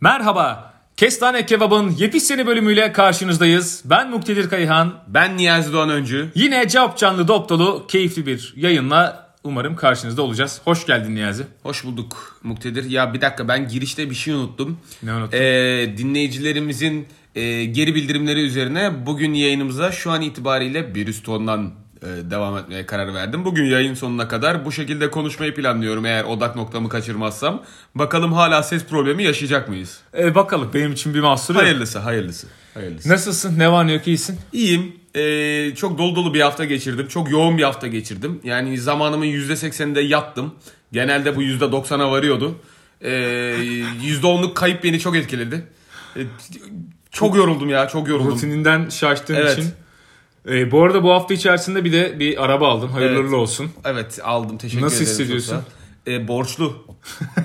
Merhaba. Kestane Kebab'ın yepyeni bölümüyle karşınızdayız. Ben Muktedir Kayhan. Ben Niyazi Doğan Öncü. Yine cevap canlı dop dolu keyifli bir yayınla umarım karşınızda olacağız. Hoş geldin Niyazi. Hoş bulduk Muktedir. Ya bir dakika ben girişte bir şey unuttum. Ne unuttun? Ee, dinleyicilerimizin e, geri bildirimleri üzerine bugün yayınımıza şu an itibariyle bir üst tondan devam etmeye karar verdim. Bugün yayın sonuna kadar bu şekilde konuşmayı planlıyorum eğer odak noktamı kaçırmazsam. Bakalım hala ses problemi yaşayacak mıyız? Ee, bakalım benim için bir mahsur yok. Hayırlısı, hayırlısı. hayırlısı. Nasılsın? Ne var ne yok iyisin? İyiyim. Ee, çok dolu dolu bir hafta geçirdim. Çok yoğun bir hafta geçirdim. Yani zamanımın %80'inde yattım. Genelde bu %90'a varıyordu. Ee, %10'luk kayıp beni çok etkiledi. Ee, çok yoruldum ya, çok yoruldum. Rutininden şaştığın Evet. için. Ee, bu arada bu hafta içerisinde bir de bir araba aldın. Hayırlı Evet. olsun. Evet aldım teşekkür Nasıl ederim. çok hissediyorsun? Ee, borçlu.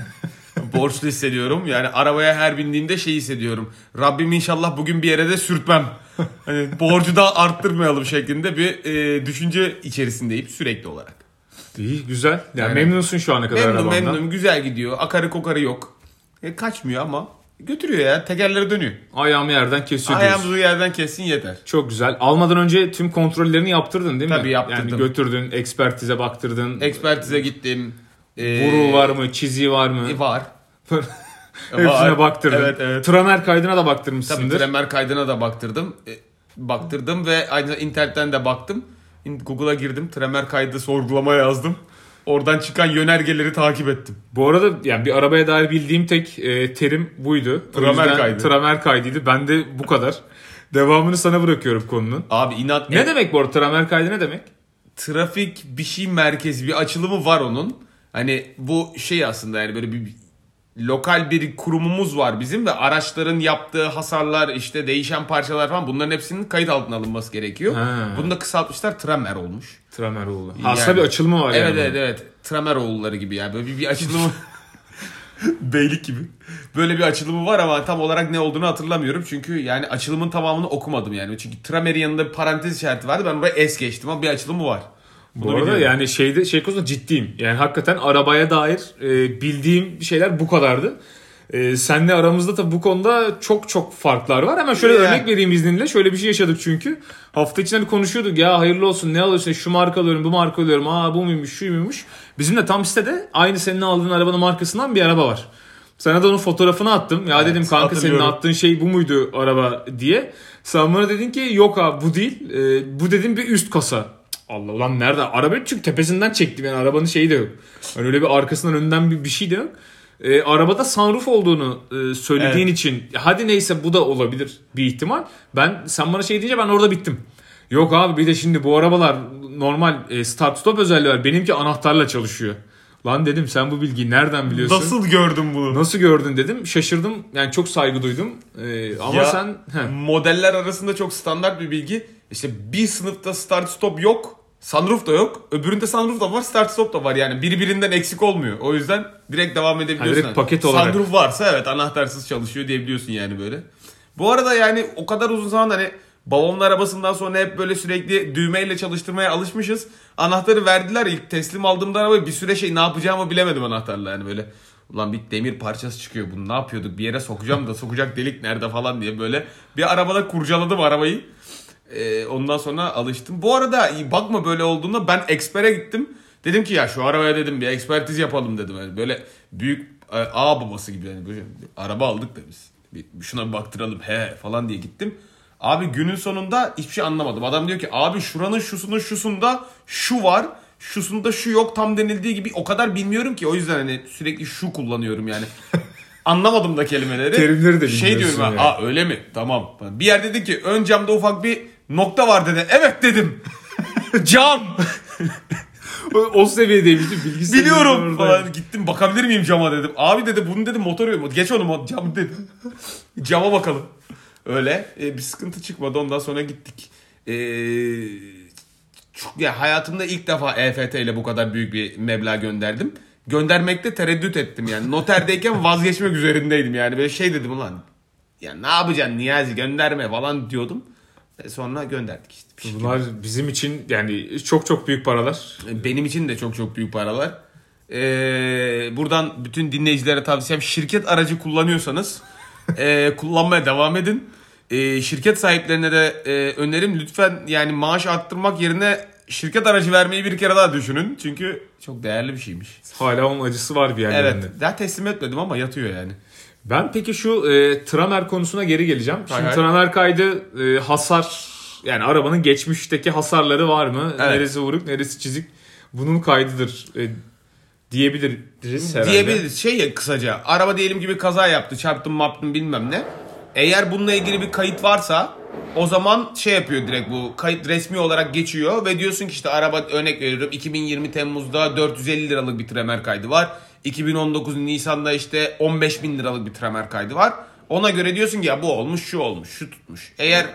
borçlu hissediyorum. Yani arabaya her bindiğimde şey hissediyorum. Rabbim inşallah bugün bir yere de sürtmem. Hani borcu da arttırmayalım şeklinde bir e, düşünce içerisindeyim sürekli olarak. İyi, güzel. Yani Aynen. memnunsun şu ana kadar Memnun arabandan. memnun güzel gidiyor. Akarı kokarı yok. E, kaçmıyor ama götürüyor ya. Tekerleri dönüyor. Ayağımı yerden kesiyor diyorsun. Ayağımızı yerden kessin yeter. Çok güzel. Almadan önce tüm kontrollerini yaptırdın değil mi? Tabii yaptırdım. Yani götürdün, ekspertize baktırdın. Ekspertize gittim. E, Vuruğu var mı, çiziği var mı? e, var. Hepsine baktırdın. Evet, evet. Tramer kaydına da Tabii baktırmışsındır. tremer kaydına da baktırdım. E, baktırdım ve aynı internetten de baktım. Google'a girdim. Tremer kaydı sorgulama yazdım. Oradan çıkan yönergeleri takip ettim. Bu arada yani bir arabaya dair bildiğim tek e, terim buydu. Tramer kaydı. Tramer kaydıydı. Ben de bu kadar. Devamını sana bırakıyorum konunun. Abi inat Ne demek bu arada tramer kaydı ne demek? trafik bir şey merkezi bir açılımı var onun. Hani bu şey aslında yani böyle bir lokal bir kurumumuz var bizim ve araçların yaptığı hasarlar işte değişen parçalar falan bunların hepsinin kayıt altına alınması gerekiyor. Ha. Bunu da kısaltmışlar Tramer olmuş. Tramer oldu. Yani- Aslında bir açılımı var Evet yani. evet evet. Trameroğulları gibi yani böyle bir, bir açılımı beylik gibi. Böyle bir açılımı var ama tam olarak ne olduğunu hatırlamıyorum. Çünkü yani açılımın tamamını okumadım yani. Çünkü Tramer'in yanında bir parantez işareti vardı. Ben buraya es geçtim ama bir açılımı var. Bu Bunu arada biliyorum. yani şeyde şey konusunda ciddiyim. Yani hakikaten arabaya dair e, bildiğim şeyler bu kadardı. E, senle aramızda tabii bu konuda çok çok farklar var. Hemen şöyle Yani. örnek vereyim izninle. Şöyle bir şey yaşadık çünkü. Hafta içinde hani konuşuyorduk ya hayırlı olsun ne alıyorsun şu marka alıyorum bu marka alıyorum. Aa bu muymuş şu muymuş. Bizim de tam sitede aynı senin aldığın arabanın markasından bir araba var. Sana da onun fotoğrafını attım. Ya dedim kanka senin attığın şey bu muydu araba diye. Sen bana dedin ki yok abi bu değil. E, bu dedim bir üst kasa. Allah ulan nerede? Arabayı çünkü tepesinden çektim yani arabanın şeyi de yok. Hani öyle bir arkasından önden bir, bir şey de yok. E, arabada sunroof olduğunu e, söylediğin Evet. için hadi neyse bu da olabilir bir ihtimal. Ben sen bana şey deyince ben orada bittim. Yok abi bir de şimdi bu arabalar normal e, start stop özelliği var. Benimki anahtarla çalışıyor. Lan dedim sen bu bilgiyi nereden biliyorsun? Nasıl gördüm bunu? Nasıl gördün dedim. Şaşırdım. Yani çok saygı duydum. Ee, ama Ya, sen heh, Modeller arasında çok standart bir bilgi. İşte bir sınıfta start stop yok. Sunroof da yok. Öbüründe sunroof da var, start stop da var. Yani biri birinden eksik olmuyor. O yüzden direkt devam edebiliyorsun. Ha, direkt paket olarak. Sunroof varsa evet anahtarsız çalışıyor diyebiliyorsun yani böyle. Bu arada yani o kadar uzun zaman hani babamın arabasından sonra hep böyle sürekli düğmeyle çalıştırmaya alışmışız. Anahtarı verdiler ilk teslim aldığımda arabayı bir süre şey ne yapacağımı bilemedim anahtarla yani böyle. Ulan bir demir parçası çıkıyor bunu ne yapıyorduk bir yere sokacağım da sokacak delik nerede falan diye böyle bir arabada kurcaladım arabayı. Ee, ondan sonra alıştım. Bu arada bakma böyle olduğunda ben ekspere gittim. Dedim ki ya şu arabaya dedim bir ekspertiz yapalım dedim. Yani böyle büyük e, ağ babası gibi yani böyle araba aldık da biz. Bir, şuna bir baktıralım he falan diye gittim. Abi günün sonunda hiçbir şey anlamadım. Adam diyor ki abi şuranın şusunun şusunda şu var. Şusunda şu yok tam denildiği gibi o kadar bilmiyorum ki. O yüzden hani sürekli şu kullanıyorum yani. Anlamadım da kelimeleri. Terimleri de Şey diyorum ben, yani. aa öyle mi? Tamam. Bir yer dedi ki ön camda ufak bir nokta var dedi. Evet dedim. Cam. o, o seviyedeymiştim. Bilgi Biliyorum falan. Gittim bakabilir miyim cama dedim. Abi dedi bunun dedi motoru yok. Geç onu cam dedim. Cama bakalım. Öyle. E, bir sıkıntı çıkmadı. Ondan sonra gittik. E, çok, ya hayatımda ilk defa EFT ile bu kadar büyük bir meblağ gönderdim. Göndermekte tereddüt ettim yani. Noterdeyken vazgeçmek üzerindeydim yani. Böyle şey dedim ulan. Ya ne yapacaksın Niyazi gönderme falan diyordum. E sonra gönderdik işte. Şekilde. Bunlar bizim için yani çok çok büyük paralar. Benim için de çok çok büyük paralar. Ee, buradan bütün dinleyicilere tavsiyem şirket aracı kullanıyorsanız Ee, kullanmaya devam edin. Ee, şirket sahiplerine de e, önerim lütfen yani maaş arttırmak yerine şirket aracı vermeyi bir kere daha düşünün. Çünkü çok değerli bir şeymiş. Hala onun acısı var bir yerlerinde. Evet. Daha teslim etmedim ama yatıyor yani. Ben peki şu e, tramer konusuna geri geleceğim. Şimdi hay. tramer kaydı e, hasar yani arabanın geçmişteki hasarları var mı? Evet. Neresi vuruk, neresi çizik? Bunun kaydıdır e, diyebiliriz herhalde. Diyebiliriz. Şey ya kısaca. Araba diyelim gibi kaza yaptı. Çarptım maptım bilmem ne. Eğer bununla ilgili bir kayıt varsa o zaman şey yapıyor direkt bu kayıt resmi olarak geçiyor ve diyorsun ki işte araba örnek veriyorum 2020 Temmuz'da 450 liralık bir tremer kaydı var. 2019 Nisan'da işte 15 bin liralık bir tremer kaydı var. Ona göre diyorsun ki ya bu olmuş şu olmuş şu tutmuş. Eğer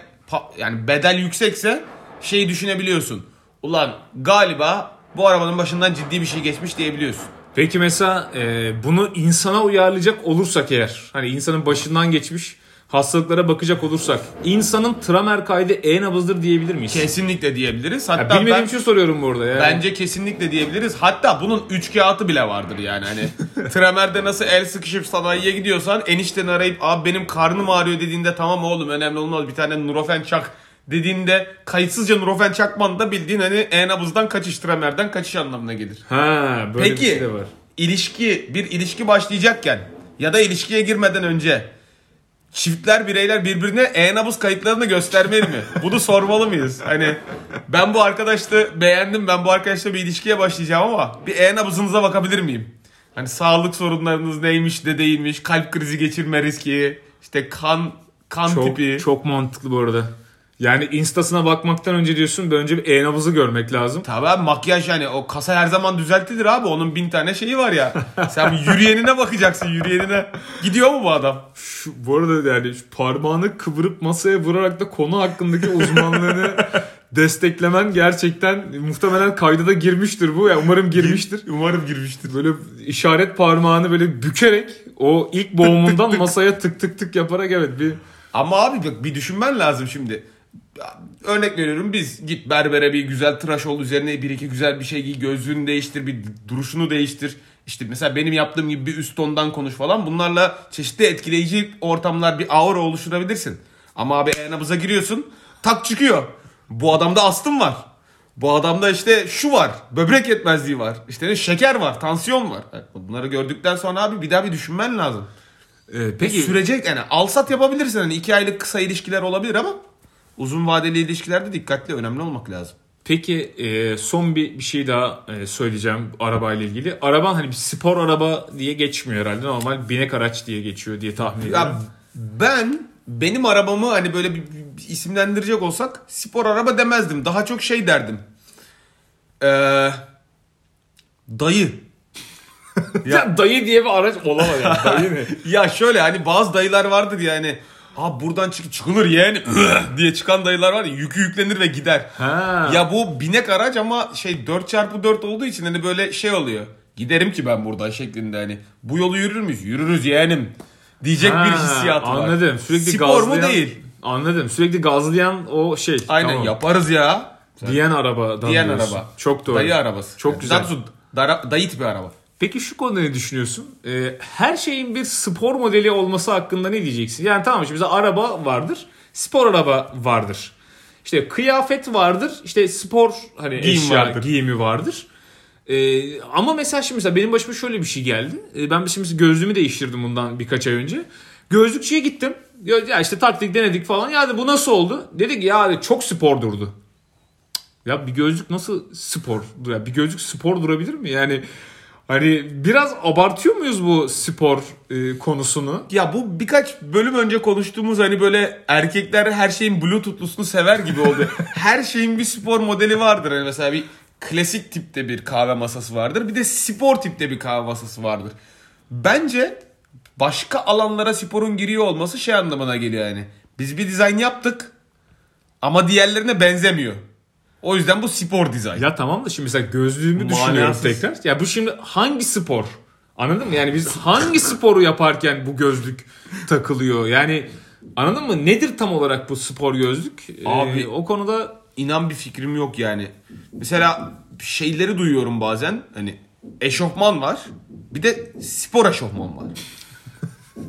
yani bedel yüksekse şeyi düşünebiliyorsun. Ulan galiba bu arabanın başından ciddi bir şey geçmiş diyebiliyorsun. Peki mesela e, bunu insana uyarlayacak olursak eğer hani insanın başından geçmiş hastalıklara bakacak olursak insanın tramer kaydı e-nabızdır diyebilir miyiz? Kesinlikle diyebiliriz. Ya Hatta bilmediğim ben, için soruyorum burada ya. bence kesinlikle diyebiliriz. Hatta bunun üç kağıtı bile vardır yani. Hani Tremer'de nasıl el sıkışıp sanayiye gidiyorsan enişteni arayıp abi benim karnım ağrıyor dediğinde tamam oğlum önemli olmaz bir tane Nurofen çak dediğinde kayıtsızca Nurofen çakman da bildiğin hani e-nabızdan kaçış Tremer'den kaçış anlamına gelir. Ha böyle Peki bir şey de var. ilişki bir ilişki başlayacakken ya da ilişkiye girmeden önce çiftler bireyler birbirine e-nabız kayıtlarını göstermeli mi? Bunu sormalı mıyız? Hani ben bu arkadaşla beğendim ben bu arkadaşla bir ilişkiye başlayacağım ama bir e-nabızınıza bakabilir miyim? Hani sağlık sorunlarınız neymiş de değilmiş, kalp krizi geçirme riski, işte kan kan Çok, tipi. çok mantıklı bu arada. Yani instasına bakmaktan önce diyorsun önce bir e-nabızı görmek lazım. Tabii abi makyaj yani o kasa her zaman düzeltilir abi. Onun bin tane şeyi var ya. Sen yürüyenine bakacaksın yürüyenine. Gidiyor mu bu adam? Şu, bu arada yani şu parmağını kıvırıp masaya vurarak da konu hakkındaki uzmanlığını desteklemen gerçekten muhtemelen kayda da girmiştir bu. Yani umarım girmiştir. Umarım girmiştir. Böyle işaret parmağını böyle bükerek o ilk boğumundan masaya tık tık tık yaparak evet bir Ama abi bak bir düşünmen lazım şimdi. Örnek veriyorum biz git berbere bir güzel tıraş ol üzerine bir iki güzel bir şey giy gözlüğünü değiştir bir duruşunu değiştir. İşte mesela benim yaptığım gibi bir üst tondan konuş falan bunlarla çeşitli etkileyici ortamlar bir aura oluşturabilirsin. Ama abi e-nabıza giriyorsun tak çıkıyor. Bu adamda astım var. Bu adamda işte şu var. Böbrek yetmezliği var. İşte şeker var. Tansiyon var. Bunları gördükten sonra abi bir daha bir düşünmen lazım. Ee, Peki peki sürecek yani alsat yapabilirsin hani iki aylık kısa ilişkiler olabilir ama uzun vadeli ilişkilerde dikkatli önemli olmak lazım. peki e, son bir bir şey daha e, söyleyeceğim arabayla ilgili. Araban hani bir spor araba diye geçmiyor herhalde. Normal binek araç diye geçiyor diye tahmin ediyorum. Ya ben benim arabamı hani böyle bir, bir isimlendirecek olsak spor araba demezdim. Daha çok şey derdim. Ee, dayı. Ya, dayı diye bir araç olamaz yani. Dayı ne? Ya şöyle hani bazı dayılar vardır yani. Abi buradan çık çıkılır yeğenim diye çıkan dayılar var ya yükü yüklenir ve gider. Ha. Ya bu binek araç ama şey 4x4 olduğu için hani böyle şey oluyor. Giderim ki ben buradan şeklinde hani. Bu yolu yürür müyüz? Yürürüz yeğenim. Diyecek Ha, bir hissiyat var. Anladım. Sürekli Spor mu gazlayan- değil? Anladım. Sürekli gazlayan o şey. Aynen Tamam. yaparız ya. Diyen arabadan Diyen diyorsun. araba. Çok doğru. Dayı arabası. Çok Yani güzel. Datsun, dara- dayı tipi araba. Peki şu konuda ne düşünüyorsun? Ee, her şeyin bir spor modeli olması hakkında ne diyeceksin? Yani tamam şimdi bize araba vardır, spor araba vardır. İşte kıyafet vardır, işte spor hani Giyim eşya vardır. giyimi vardır. Ee, ama mesela şimdi mesela benim başıma şöyle bir şey geldi. Ee, ben şimdi gözlüğümü değiştirdim bundan birkaç ay önce. Gözlükçüye gittim. Ya, ya işte taktik denedik falan. Ya dedi, bu nasıl oldu? Dedik ya dedi, çok spor durdu. Ya bir gözlük nasıl spor? Ya bir gözlük spor durabilir mi? Yani hani biraz abartıyor muyuz bu spor e, konusunu? Ya bu birkaç bölüm önce konuştuğumuz hani böyle erkekler her şeyin bluetooth'lusunu sever gibi oldu. her şeyin bir spor modeli vardır. Hani mesela bir klasik tipte bir kahve masası vardır. Bir de spor tipte bir kahve masası vardır. Bence başka alanlara sporun giriyor olması şey anlamına geliyor yani. Biz bir dizayn yaptık ama diğerlerine benzemiyor. O yüzden bu spor dizayn. Ya tamam da şimdi mesela gözlüğümü Manasız. düşünüyorum tekrar. Ya bu şimdi hangi spor? Anladın mı? Yani biz hangi sporu yaparken bu gözlük takılıyor? Yani anladın mı? Nedir tam olarak bu spor gözlük? Ee, Abi- o konuda İnan bir fikrim yok yani. Mesela şeyleri duyuyorum bazen. Hani eşofman var. Bir de spor eşofman var.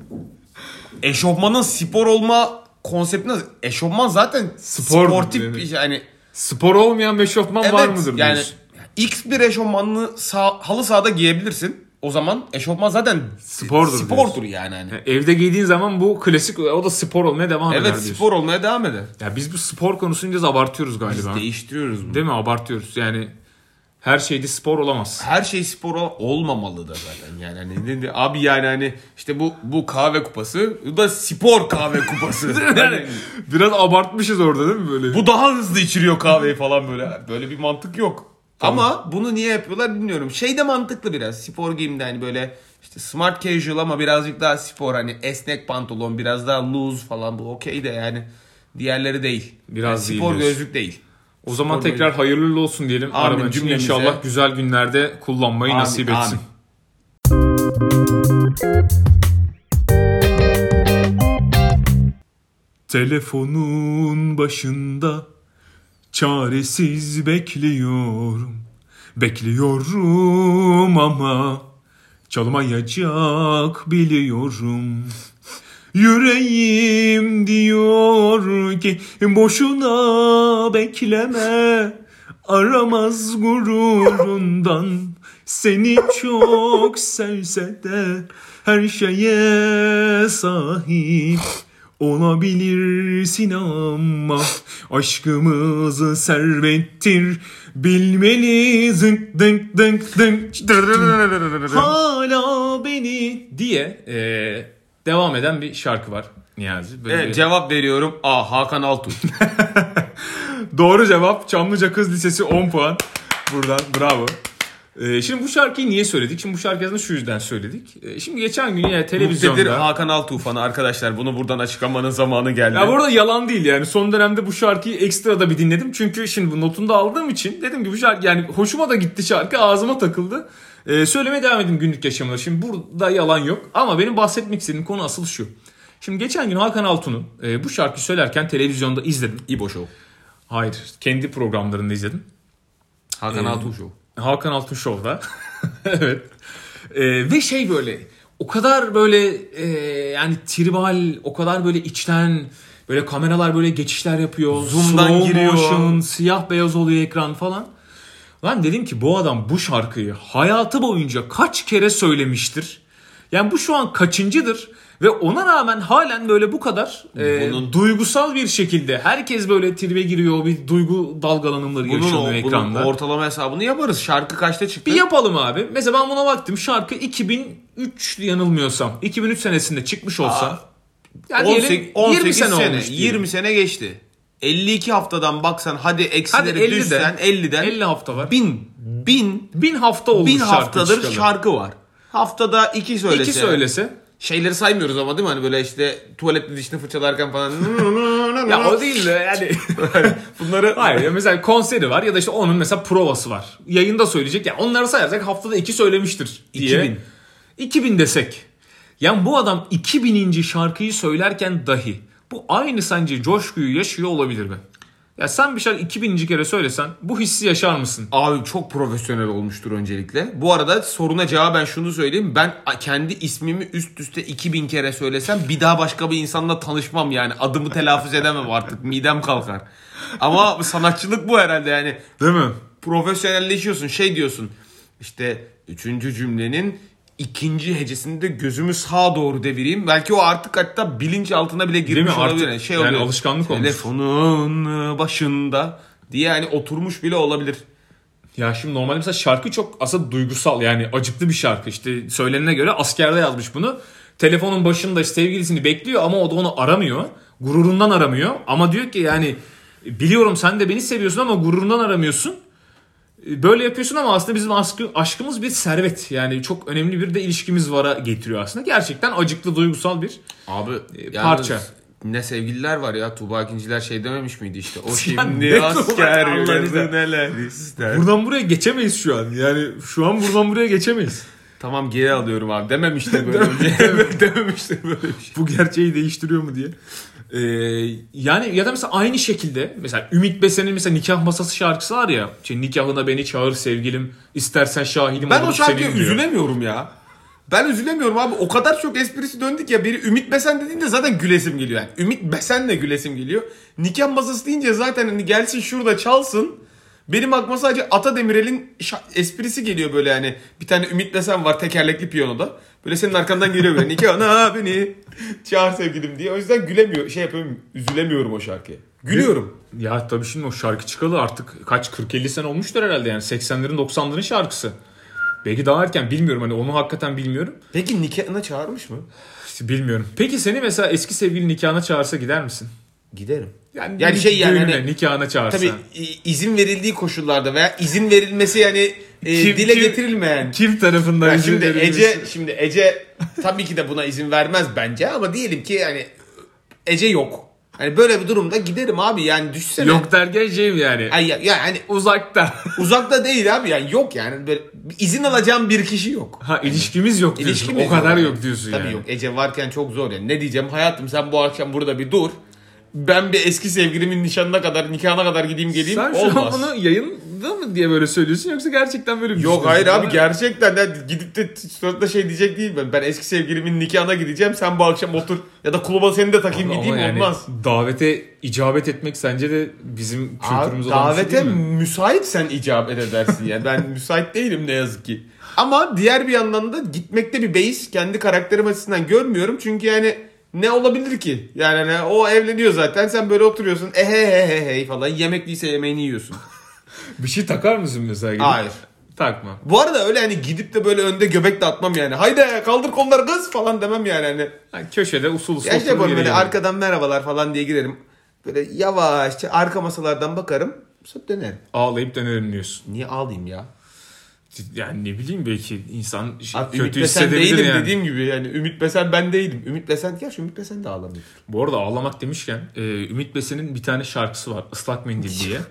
eşofmanın spor olma konsepti nasıl? Eşofman zaten Spor sportif yani. bir şey. Yani Spor olmayan eşofman evet, var mıdır yani diyorsun? X bir eşofmanını sağ, halı sahada giyebilirsin. O zaman eşofman zaten Spordur spordur yani hani. Evde giydiğin zaman bu klasik o da spor olmaya devam eder Evet diyorsun. spor olmaya devam eder. Ya biz bu spor konusunu biraz abartıyoruz galiba. Değiştiriyoruz bunu. Değil mi? Abartıyoruz. Yani her şeyde spor olamaz. Her şey spor ol- olmamalı da zaten yani hani ne- abi yani hani işte bu bu kahve kupası bu da spor kahve kupası. yani Hani biraz abartmışız orada değil mi böyle? bu daha hızlı içiriyor kahveyi falan böyle. Böyle bir mantık yok. Ama bunu niye yapıyorlar bilmiyorum. Şey de mantıklı biraz. Spor giyimde hani böyle işte smart casual ama birazcık daha spor hani esnek pantolon biraz daha loose falan bu okey de yani diğerleri değil. Biraz Yani değil spor diyorsun. gözlük değil. O zaman spor tekrar hayırlı olsun diyelim. Amin, cümlemize. inşallah güzel günlerde kullanmayı Amin, nasip etsin. amin. Telefonun başında çaresiz bekliyorum. Bekliyorum ama çalmayacak biliyorum. Yüreğim diyor ki boşuna bekleme. Aramaz gururundan seni çok sevse de her şeye sahip olabilirsin ama aşkımızı servettir bilmeli zınk dınk dınk dınk hala beni diye eee, devam eden bir şarkı var Niyazi. Böyle Evet, bir- cevap veriyorum. A. Hakan Altun. Doğru cevap Çamlıca Kız Lisesi 10 puan. Buradan bravo. Ee, şimdi bu şarkıyı niye söyledik? Şimdi bu şarkıyı aslında şu yüzden söyledik. Ee, şimdi geçen gün yine televizyonda... Hakan Altufan'ı arkadaşlar bunu buradan açıklamanın zamanı geldi. Ya bu arada yalan değil yani. Son dönemde bu şarkıyı ekstra da bir dinledim. Çünkü şimdi bu notunu da aldığım için dedim ki bu şarkı yani hoşuma da gitti şarkı. Ağzıma takıldı. Ee, söylemeye devam edeyim günlük yaşamları. Şimdi burada yalan yok. Ama benim bahsetmek istediğim konu asıl şu. Şimdi geçen gün Hakan Altun'u e, bu şarkıyı söylerken televizyonda izledim. İbo Show. Hayır. Kendi programlarında izledim. Hakan Ee, Altun Show. Hakan Altun Show'da. evet. Ee, ve şey böyle o kadar böyle e, yani tribal o kadar böyle içten böyle kameralar böyle geçişler yapıyor. Zoom'dan slow giriyor. motion, siyah beyaz oluyor ekran falan. Lan dedim ki bu adam bu şarkıyı hayatı boyunca kaç kere söylemiştir? Yani bu şu an kaçıncıdır? Ve ona rağmen halen böyle bu kadar e, Bunun- duygusal bir şekilde herkes böyle tribe giriyor bir duygu dalgalanımları Bunun, yaşanıyor o- bunun ekranda. ortalama hesabını yaparız. Şarkı kaçta çıktı? Bir yapalım abi. Mesela ben buna baktım. Şarkı 2003 yanılmıyorsam. 2003 senesinde çıkmış olsa. Aa, yani 18, diyelim 18 20 sene, sene, olmuş. diyelim. 20 sene geçti. 52 haftadan baksan hadi Hadi eksileri 50'den. düşsen 50'den 50 hafta var. 1000 1000 1000 hafta olmuş 1000 şarkı haftadır çıkalı. şarkı var. Haftada 2 söylese. İki söylese. Şeyleri saymıyoruz ama değil mi? Hani böyle işte tuvalette dişini fırçalarken falan. Ya o değil de yani. Bunları Hayır ya mesela konseri var ya da işte onun mesela provası var. Yayında söyleyecek. Ya onları sayarsak haftada iki söylemiştir diye. 2000. 2000 desek. Yani bu adam 2000. şarkıyı söylerken dahi bu aynı sence coşkuyu yaşıyor olabilir mi? Ya sen bir şarkı 2000. kere söylesen bu hissi yaşar mısın? Abi çok profesyonel olmuştur öncelikle. Bu arada soruna cevaben şunu söyleyeyim. Ben kendi ismimi üst üste 2000 kere söylesem bir daha başka bir insanla tanışmam yani. Adımı telaffuz edemem artık. Midem kalkar. Ama sanatçılık bu herhalde yani. Değil mi? Profesyonelleşiyorsun. Şey diyorsun. İşte üçüncü cümlenin ikinci hecesinde gözümü sağa doğru devireyim. Belki o artık hatta bilinç altına bile girmiş mi? Artık olabilir. Yani şey yani oluyor. alışkanlık olmuş. Telefonun başında diye yani oturmuş bile olabilir. Ya şimdi normalde mesela şarkı çok aslında duygusal yani acıklı bir şarkı. İşte söylenene göre askerde yazmış bunu. Telefonun başında işte sevgilisini bekliyor ama o da onu aramıyor. Gururundan aramıyor. Ama diyor ki yani biliyorum sen de beni seviyorsun ama gururundan aramıyorsun. Böyle yapıyorsun ama aslında bizim aşkı, aşkımız bir servet. Yani çok önemli bir de ilişkimiz vara getiriyor aslında. Gerçekten acıklı duygusal bir Abi E, parça. Ne sevgililer var ya Tuğba ikinciler şey dememiş miydi işte. O şimdi ne asker neler ister. Buradan buraya geçemeyiz şu an. Yani şu an buradan buraya geçemeyiz. Tamam geri alıyorum abi dememiştir böyle önce. dememiştir böyle bir şey. bu gerçeği değiştiriyor mu diye. Ee, yani ya da mesela aynı şekilde mesela Ümit Besen'in mesela nikah masası şarkısı var ya. Işte nikahına beni çağır sevgilim istersen şahidim Ben o şarkıya üzülemiyorum ya. Ben üzülemiyorum abi. O kadar çok esprisi döndük ya. Biri Ümit Besen dediğinde zaten gülesim geliyor. Yani Ümit Besen de gülesim geliyor. Nikah masası deyince zaten hani gelsin şurada çalsın. Benim aklıma sadece Ata Demirel'in şa- esprisi geliyor böyle yani. Bir tane Ümit Besen var tekerlekli piyanoda. Böyle senin arkandan geliyor böyle. Nikahına beni çağır sevgilim diye. O yüzden gülemiyor. Şey yapıyorum. Üzülemiyorum o şarkıya. Gülüyorum. Ya tabii şimdi o şarkı çıkalı artık kaç 40-50 sene olmuştur herhalde yani 80'lerin 90'ların şarkısı. Belki daha erken bilmiyorum hani onu hakikaten bilmiyorum. Peki nikahına çağırmış mı? İşte bilmiyorum. Peki seni mesela eski sevgili nikahına çağırsa gider misin? Giderim. Yani, Yani şey yani hani- nikahına çağırsa. Tabii izin verildiği koşullarda veya izin verilmesi yani e, Kim- dile kim- getirilmeyen. Kim tarafından Ya izin şimdi verilmesi? Ece şimdi Ece tabii ki de buna izin vermez bence ama diyelim ki yani Ece yok. Hani böyle bir durumda giderim abi yani düşsene. Yok derken şey mi yani? Ay ya, ya hani Uzakta. uzakta değil abi yani yok yani böyle izin alacağım bir kişi yok. ha ilişkimiz yok diyorsun. İlişkimiz o kadar yani. yok diyorsun Tabii yani. yok Ece varken çok zor yani. Ne diyeceğim hayatım sen bu akşam burada bir dur. Ben bir eski sevgilimin nişanına kadar nikahına kadar gideyim geleyim Sen şu an olmaz. bunu yayında mı diye böyle söylüyorsun yoksa gerçekten böyle bir Yok hayır abi gerçekten de gidip de suratına şey diyecek değil ben. Ben eski sevgilimin nikahına gideceğim sen bu akşam otur ya da kluba seni de takayım Ama gideyim yani olmaz. Davete icabet etmek sence de bizim kültürümüz Abi, olan bir şey davete değil mi? müsaitsen icabet edersin yani. Ben müsait değilim ne yazık ki. Ama diğer bir yandan da gitmekte bir beis kendi karakterim açısından görmüyorum. Çünkü yani ne olabilir ki? Yani hani o evleniyor zaten sen böyle oturuyorsun ehe he he he falan yemekliyse yemeğini yiyorsun. Bir şey takar mısın mesela? gidip? Hayır. Takma. Bu arada öyle hani gidip de böyle önde göbek de atmam yani. Haydi kaldır kolları kız falan demem yani hani. Ha, köşede usul usul Ya işte böyle, gelirim. arkadan merhabalar falan diye girerim. Böyle yavaşça arka masalardan bakarım. Sonra dönerim. Ağlayıp dönerim diyorsun. Niye ağlayayım ya? Yani ne bileyim belki insan şey- Abi kötü hissedebilir değilim yani. dediğim gibi yani Ümit Besen ben değilim. Ümit Besen gerçi Ümit Besen de ağlamıyor. Bu arada ağlamak demişken e, Ümit Besen'in bir tane şarkısı var ıslak mendil diye.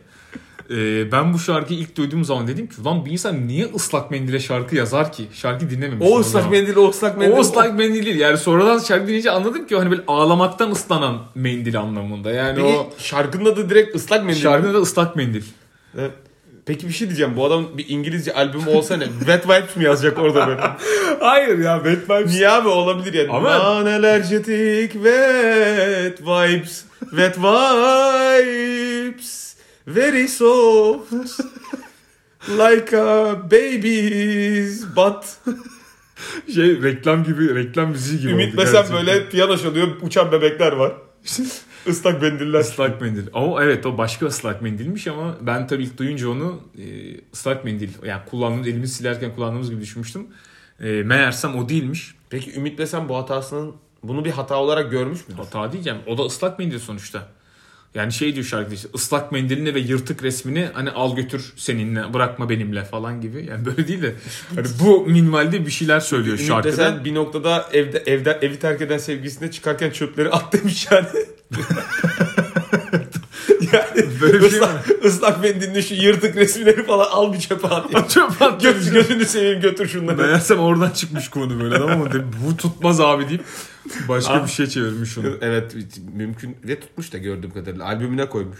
E, ben bu şarkıyı ilk duyduğum zaman dedim ki ulan bir insan niye ıslak mendile şarkı yazar ki? Şarkı dinlememiş. O ıslak mendil o ıslak mendil. O ıslak mendil değil. Yani sonradan şarkı dinleyince anladım ki hani böyle ağlamaktan ıslanan mendil anlamında. Yani Peki o şarkının adı direkt ıslak mendil. şarkının da ıslak mendil. Evet. Peki bir şey diyeceğim. Bu adam bir İngilizce albümü olsa ne? Wet Vibes mi yazacak orada böyle? Hayır ya Bad Vibes. Niye abi olabilir yani. Ama- Non-allergetic wet vibes. Wet vibes. Very soft. Like a baby's butt. Şey reklam gibi reklam müziği gibi Ümit Besen böyle piyano çalıyor. Uçan bebekler var. Islak mendiller. Islak mendil. Ama evet o başka ıslak mendilmiş ama ben tabii ilk duyunca onu e, ıslak mendil yani kullandığımız elimizi silerken kullandığımız gibi düşünmüştüm. E, meğersem o değilmiş. Peki Ümit Besen bu hatasının bunu bir hata olarak görmüş mü? Hata diyeceğim. O da ıslak mendil sonuçta. Yani şey diyor şarkıda işte ıslak mendilini ve yırtık resmini hani al götür seninle bırakma benimle falan gibi. Yani böyle değil de hani bu minvalde bir şeyler söylüyor Ümit şarkıda. Besen bir noktada evde evde evi terk eden sevgilisine çıkarken çöpleri at demiş yani. Yani Böyle bir şey ıslak, ıslak mendilini şu yırtık resimleri falan al bir çöpe at. ya. Çöp at demiş. gözünü seveyim götür şunları. Meğersem oradan çıkmış konu böyle tamam mı? Bu tutmaz abi deyip başka Abi- bir şey çevirmiş onu. Evet mümkün ve tutmuş da gördüğüm kadarıyla albümüne koymuş.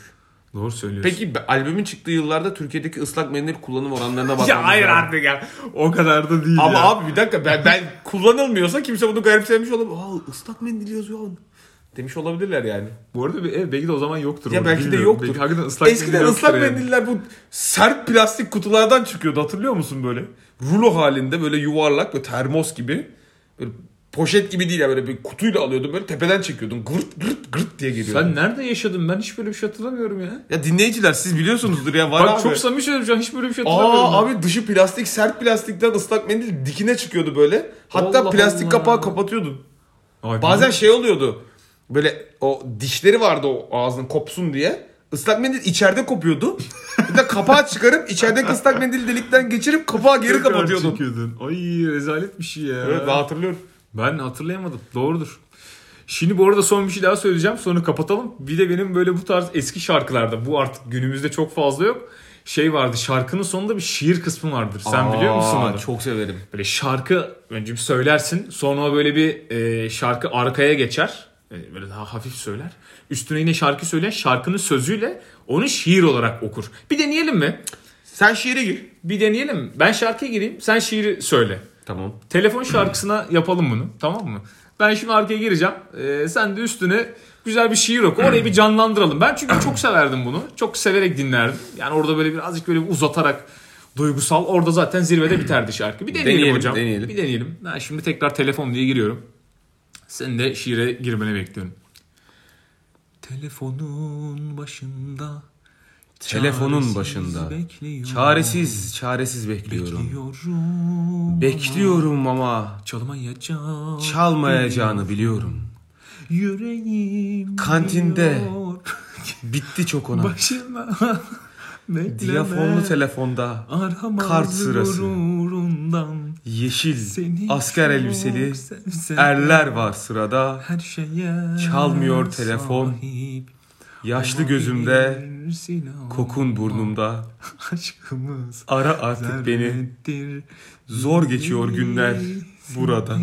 Doğru söylüyorsun. Peki albümün çıktığı yıllarda Türkiye'deki ıslak mendil kullanım oranlarına bakmamız ya hayır lazım. artık ya. O kadar da değil Ama ya. abi bir dakika ben, ben kullanılmıyorsa kimse bunu garipsemiş olabilir. Aa ıslak mendil yazıyor. Demiş olabilirler yani. Bu arada bir ev belki de o zaman yoktur. Ya orada, belki de yoktur. Belki hakikaten ıslak Eskiden mendil ıslak yani. mendiller bu sert plastik kutulardan çıkıyordu hatırlıyor musun böyle? Rulo halinde böyle yuvarlak böyle termos gibi. Böyle poşet gibi değil ya böyle bir kutuyla alıyordun böyle tepeden çekiyordun. Gırt gırt gırt diye geliyordu. Sen nerede yaşadın? Ben hiç böyle bir şey hatırlamıyorum ya. Ya dinleyiciler siz biliyorsunuzdur ya var Bak abi. çok samimi söylüyorum hiç böyle bir şey hatırlamıyorum. Aa ben. abi dışı plastik sert plastikten ıslak mendil dikine çıkıyordu böyle. Hatta Allah plastik Allah. kapağı kapatıyordun. Ay, Bazen şey oluyordu. Böyle o dişleri vardı o ağzının kopsun diye. Islak mendil içeride kopuyordu. Bir de kapağı çıkarıp içerideki ıslak mendil delikten geçirip kapağı geri Tekrar kapatıyordun. çekiyordun. Ay rezalet bir şey ya. Evet ben hatırlıyorum. Ben hatırlayamadım. Doğrudur. Şimdi bu arada son bir şey daha söyleyeceğim. Sonra kapatalım. Bir de benim böyle bu tarz eski şarkılarda bu artık günümüzde çok fazla yok. Şey vardı şarkının sonunda bir şiir kısmı vardır. Sen biliyor musun Aa, onu? Çok severim. Böyle şarkı önce bir söylersin. Sonra böyle bir e, şarkı arkaya geçer. E, böyle daha hafif söyler. Üstüne yine şarkı söyleyen şarkının sözüyle onu şiir olarak okur. Bir deneyelim mi? Sen şiire gir. Bir deneyelim. Ben şarkıya gireyim. Sen şiiri söyle. Tamam. Telefon şarkısına yapalım bunu. Tamam mı? Ben şimdi arkaya gireceğim. Ee, sen de üstüne güzel bir şiir oku. Orayı bir canlandıralım. Ben çünkü çok severdim bunu. Çok severek dinlerdim. Yani orada böyle birazcık böyle uzatarak duygusal. Orada zaten zirvede biterdi şarkı. Bir deneyelim, Deneyelim, hocam. deneyelim. Bir deneyelim. Ben şimdi tekrar telefon diye giriyorum. Senin de şiire girmeni bekliyorum. Telefonun başında Telefonun çaresiz başında. bekliyorum. Çaresiz, çaresiz bekliyorum. Bekliyorum. Bekliyorum ama Çalmayacak. çalmayacağını biliyorum. Yüreğim Kantinde. Bitti çok ona. Başıma. Diyafonlu telefonda kart sırası. gururundan. Yeşil Seni asker elbiseli erler var sırada. Her şeye Çalmıyor telefon. sahip Yaşlı gözümde, kokun burnumda. Aşkımız Ara artık beni. Zor geçiyor günler burada.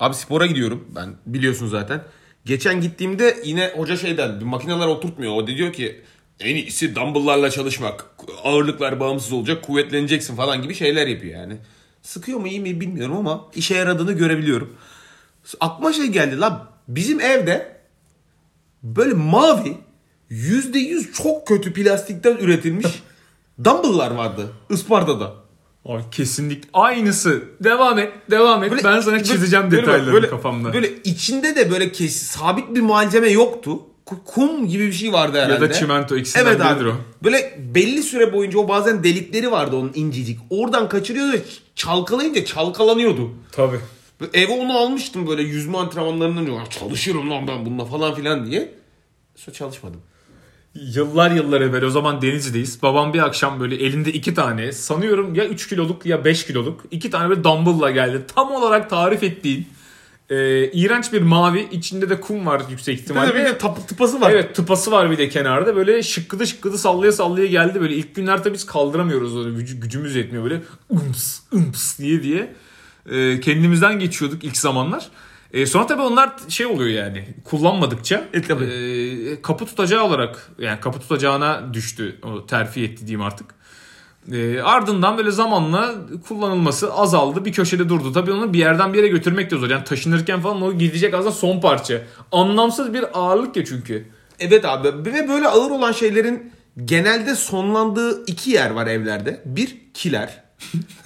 Abi spora gidiyorum ben biliyorsun zaten. Geçen gittiğimde yine hoca şeyden bir makineler oturtmuyor. O da diyor ki en iyisi dumbbell'larla çalışmak. Ağırlıklar bağımsız olacak, kuvvetleneceksin falan gibi şeyler yapıyor yani. Sıkıyor mu iyi mi bilmiyorum ama işe yaradığını görebiliyorum. Aklıma şey geldi lan bizim evde böyle mavi yüzde yüz çok kötü plastikten üretilmiş dumbbell'lar vardı Isparta'da. Ay kesinlikle aynısı. Devam et, devam et. Böyle- ben sana çizeceğim böyle- detaylarını böyle- kafamda. Böyle içinde de böyle kes, sabit bir malzeme yoktu. Ku- Kum gibi bir şey vardı herhalde. da çimento, ikisinden evet biridir o. Böyle belli süre boyunca o bazen delikleri vardı onun incecik. Oradan kaçırıyordu çalkalayınca çalkalanıyordu. Tabii. Eve onu almıştım böyle yüzme antrenmanlarından önce. "Ya Çalışırım lan ben bununla falan filan diye. Sonra çalışmadım. Yıllar yıllar evvel o zaman Denizli'deyiz. Babam bir akşam böyle elinde iki tane sanıyorum ya 3 kiloluk ya 5 kiloluk iki tane böyle dumbbell'la geldi. Tam olarak tarif ettiğin e, iğrenç bir mavi içinde de kum var yüksek ihtimalle. Bir tap- tıpası var. Evet tıpası var bir de kenarda. Böyle şıkkıdı şıkkıdı sallaya sallaya geldi. Böyle ilk günlerde biz kaldıramıyoruz. Gücü- gücümüz yetmiyor böyle. Umps umps diye diye. Ee, kendimizden geçiyorduk ilk zamanlar. Ee, sonra tabii onlar şey oluyor yani kullanmadıkça E, tabii. e, kapı tutacağı olarak yani kapı tutacağına düştü o terfi etti diyeyim artık. E, ardından böyle zamanla kullanılması azaldı. Bir köşede durdu. Tabii onu bir yerden bir yere götürmek de zor. Yani taşınırken falan o gidecek aslında son parça. Anlamsız bir ağırlık ya çünkü. Evet abi ve böyle ağır olan şeylerin genelde sonlandığı iki yer var evlerde. Bir kiler.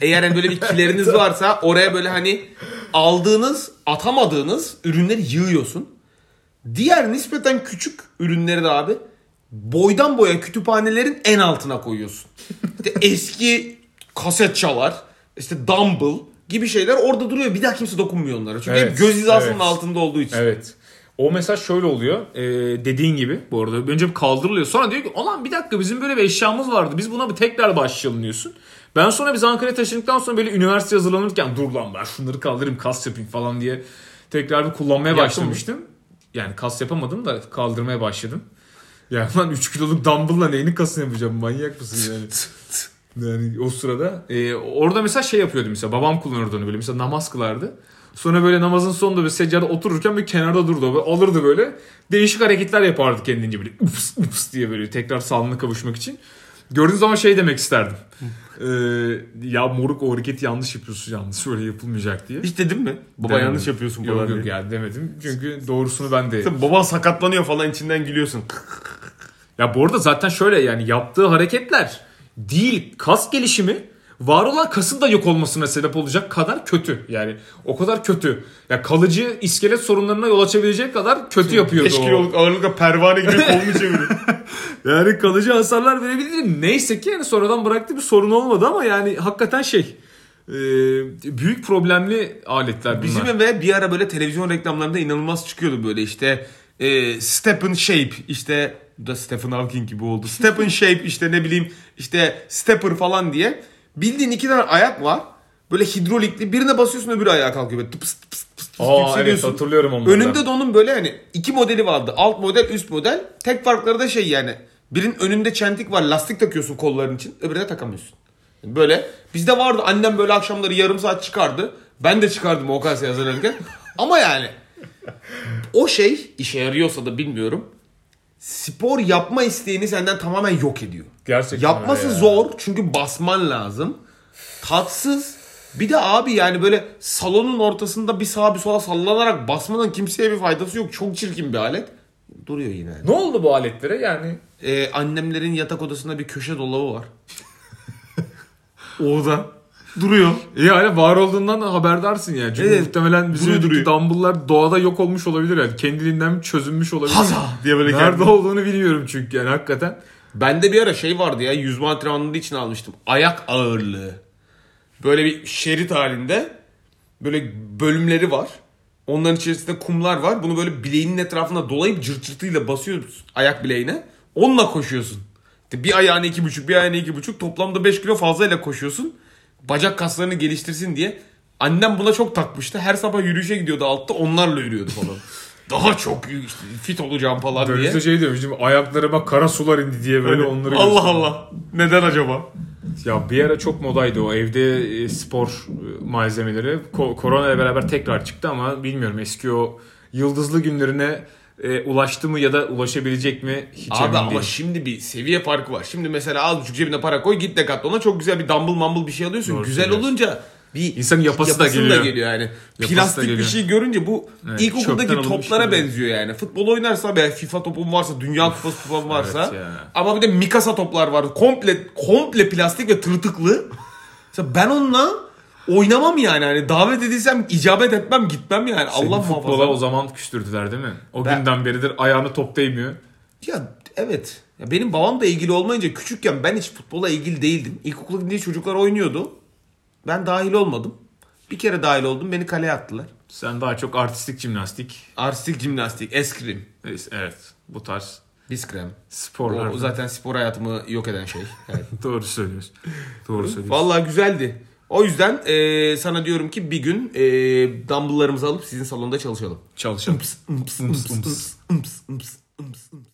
Eğer hani böyle bir kileriniz varsa oraya böyle hani aldığınız atamadığınız ürünleri yığıyorsun. Diğer nispeten küçük ürünleri de abi boydan boya kütüphanelerin en altına koyuyorsun. İşte eski kaset çalar, işte dumbbell gibi şeyler orada duruyor. Bir daha kimse dokunmuyor onlara. Çünkü Evet, hep göz hizasının evet. altında olduğu için. Evet. O mesaj şöyle oluyor. Ee, dediğin gibi bu arada. Önce bir kaldırılıyor. Sonra diyor ki olan bir dakika bizim böyle bir eşyamız vardı. Biz buna bir tekrar başlayalım diyorsun. Ben sonra biz Ankara'ya taşındıktan sonra böyle üniversite hazırlanırken dur lan ben şunları kaldırayım kas yapayım falan diye tekrar bir kullanmaya Yaptın başlamıştım. Yani kas yapamadım da kaldırmaya başladım. Ya lan 3 kiloluk dumbbell'la neyini kasını yapacağım manyak mısın yani? Yani o sırada e, orada mesela şey yapıyordu mesela babam kullanırdı onu böyle mesela namaz kılardı. Sonra böyle namazın sonunda bir seccade otururken bir kenarda durdu. Böyle alırdı böyle. Değişik hareketler yapardı kendince böyle. Ups ups diye böyle tekrar sağlığına kavuşmak için. Gördüğün zaman şey demek isterdim. Ee, ya moruk o hareketi yanlış yapıyorsun yanlış öyle yapılmayacak diye. Hiç dedim mi? Baba Demedim. yanlış yapıyorsun Yok falan yok diye. yani demedim. Çünkü doğrusunu ben de... Tabii Baban sakatlanıyor falan içinden gülüyorsun. Ya bu arada zaten şöyle yani yaptığı hareketler değil kas gelişimi var olan kasın da yok olmasına sebep olacak kadar kötü. Yani o kadar kötü. Ya kalıcı iskelet sorunlarına yol açabilecek kadar kötü yapıyordu 5 o. kiloluk ağırlıkla pervane gibi kolunu çeviriyor. Yani kalıcı hasarlar verebilir. Neyse ki yani sonradan bıraktı bir sorun olmadı ama yani hakikaten şey e, büyük problemli aletler bunlar. Bizim eve bir ara böyle televizyon reklamlarında inanılmaz çıkıyordu böyle işte e, Step Shape işte bu da Stephen Hawking gibi oldu. Step in Shape işte ne bileyim işte Stepper falan diye. Bildiğin iki tane ayak var. Böyle hidrolikli birine basıyorsun öbürü ayağa kalkıyor. Böyle tıpıs tıpıs tıpıs tıpıs Aa, evet hatırlıyorum onları. Önünde de onun böyle hani iki modeli vardı. Alt model üst model. Tek farkları da şey yani. Birinin önünde çentik var lastik takıyorsun kolların için. Öbürüne takamıyorsun. Böyle bizde vardı annem böyle akşamları yarım saat çıkardı. Ben de çıkardım o kaseye hazırlanırken. Ama yani o şey işe yarıyorsa da bilmiyorum. Spor yapma isteğini senden tamamen yok ediyor. Gerçekten Yapması ya. zor çünkü basman lazım. Tatsız. Bir de abi yani böyle salonun ortasında bir sağa bir sola sallanarak basmanın kimseye bir faydası yok. Çok çirkin bir alet. Duruyor yine. Ne oldu bu aletlere yani? Ee, annemlerin yatak odasında bir köşe dolabı var. Oda. Duruyor. İyi hani var olduğundan da haberdarsın yani. Çünkü Evet, muhtemelen bizim duruyor, dumbbell'lar doğada yok olmuş olabilir yani. Kendiliğinden çözülmüş olabilir. Haza diye böyle Nerede kendi- olduğunu bilmiyorum çünkü yani hakikaten. Bende bir ara şey vardı ya yüzme antrenmanları için almıştım. Ayak ağırlığı. Böyle bir şerit halinde böyle bölümleri var. Onların içerisinde kumlar var. Bunu böyle bileğinin etrafına dolayıp cırt cırtıyla basıyoruz ayak bileğine. Onunla koşuyorsun. Bir ayağını iki buçuk, bir ayağını iki buçuk. Toplamda 5 kilo fazlayla koşuyorsun. Bacak kaslarını geliştirsin diye. Annem buna çok takmıştı. Her sabah yürüyüşe gidiyordu altta onlarla yürüyordu falan. Daha çok fit olacağım falan diye. Böyle şey mi? Ayaklarıma kara sular indi diye böyle Öyle. onları Allah. Allah. Neden acaba? Ya bir ara çok modaydı o evde e, spor e, malzemeleri. Ko- korona ile beraber tekrar çıktı ama bilmiyorum eski o yıldızlı günlerine e, ulaştı mı ya da ulaşabilecek mi hiç Abi emin ama değilim. şimdi bir seviye farkı var. Şimdi mesela az buçuk cebine para koy git Decathlon'a çok güzel bir dumbbell mumble bir şey alıyorsun. Doğru güzel olunca bir İnsanın yapısı da geliyor. yani. Yapısı Plastik da bir geliyor. şey görünce bu Evet, ilkokuldaki toplara gibi. benziyor yani. Futbol oynarsa be FIFA topun varsa, Dünya Kupası topun varsa. evet ya. Ama bir de Mikasa toplar var. Komple komple plastik ve tırtıklı. Mesela ben onunla oynamam yani. Hani davet edilsem icabet etmem gitmem yani. Senin Allah futbola muhafaza. o zaman küstürdüler değil mi? O Ben- günden beridir ayağını top değmiyor. Ya evet. Ya benim babam da ilgili olmayınca küçükken ben hiç futbola ilgili değildim. İlkokula gidince çocuklar oynuyordu. Ben dahil olmadım. Bir kere dahil oldum beni kaleye attılar. Sen daha çok artistik jimnastik. Artistik jimnastik, eskrim, Evet bu tarz biskrem. sporlar. O zaten spor hayatımı yok eden şey. Evet. Doğru söylüyorsun. Doğru söylüyorsun. Vallahi güzeldi. O yüzden eee, sana diyorum ki bir gün eee dumbbelllarımızı alıp sizin salonda çalışalım. Çalışalım. Imps, imps, imps, imps, imps, imps, imps.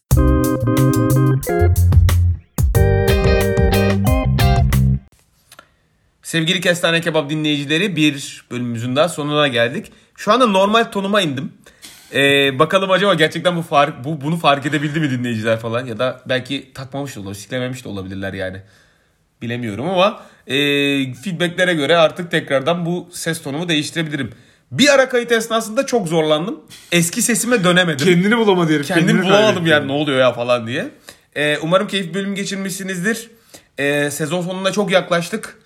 Sevgili Kestane Kebap dinleyicileri bir bölümümüzün daha sonuna geldik. Şu anda normal tonuma indim. Ee, bakalım acaba gerçekten bu fark bu bunu fark edebildi mi dinleyiciler falan ya da belki takmamış da olabilir, siklememiş de olabilirler yani. Bilemiyorum ama e, feedbacklere göre artık tekrardan bu ses tonumu değiştirebilirim. Bir ara kayıt esnasında çok zorlandım. Eski sesime dönemedim. Kendini bulamadı herif. Kendimi kendini bulamadım yani ne oluyor ya falan diye. Ee, umarım keyifli bölüm geçirmişsinizdir. Ee, sezon sonuna çok yaklaştık.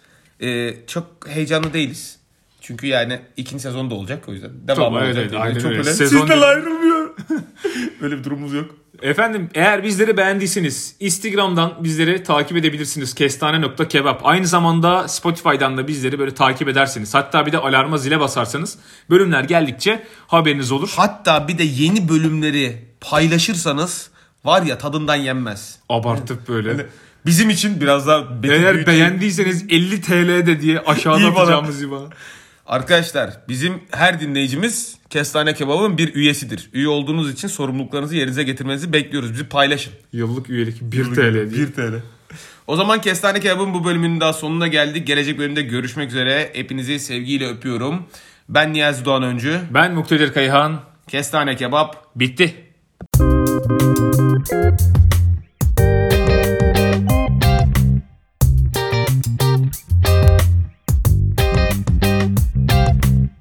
Ee, çok heyecanlı değiliz. Çünkü yani ikinci sezon da olacak o yüzden. Devam Tamam, olacak. evet, aynen çok öyle. öyle. Sezon Sizden ayrılmıyor. Öyle bir durumumuz yok. Efendim eğer bizleri beğendiyseniz Instagram'dan bizleri takip edebilirsiniz. Kestane.kebap. Aynı zamanda Spotify'dan da bizleri böyle takip ederseniz. Hatta bir de alarma zile basarsanız bölümler geldikçe haberiniz olur. Hatta bir de yeni bölümleri paylaşırsanız var ya tadından yenmez. Abartıp böyle. Bizim için biraz daha Eğer büyüteyim. beğendiyseniz 50 TL de diye aşağıda atacağımız IBAN'a. Arkadaşlar bizim her dinleyicimiz Kestane Kebab'ın bir üyesidir. Üye olduğunuz için sorumluluklarınızı yerinize getirmenizi bekliyoruz. Bizi paylaşın. Yıllık üyelik 1 TL diye. TL. O zaman Kestane Kebab'ın bu bölümünün daha sonuna geldik. Gelecek bölümde görüşmek üzere. Hepinizi sevgiyle öpüyorum. Ben Niyazi Doğan Öncü. Ben Muktedir Kayhan. Kestane Kebap Bitti.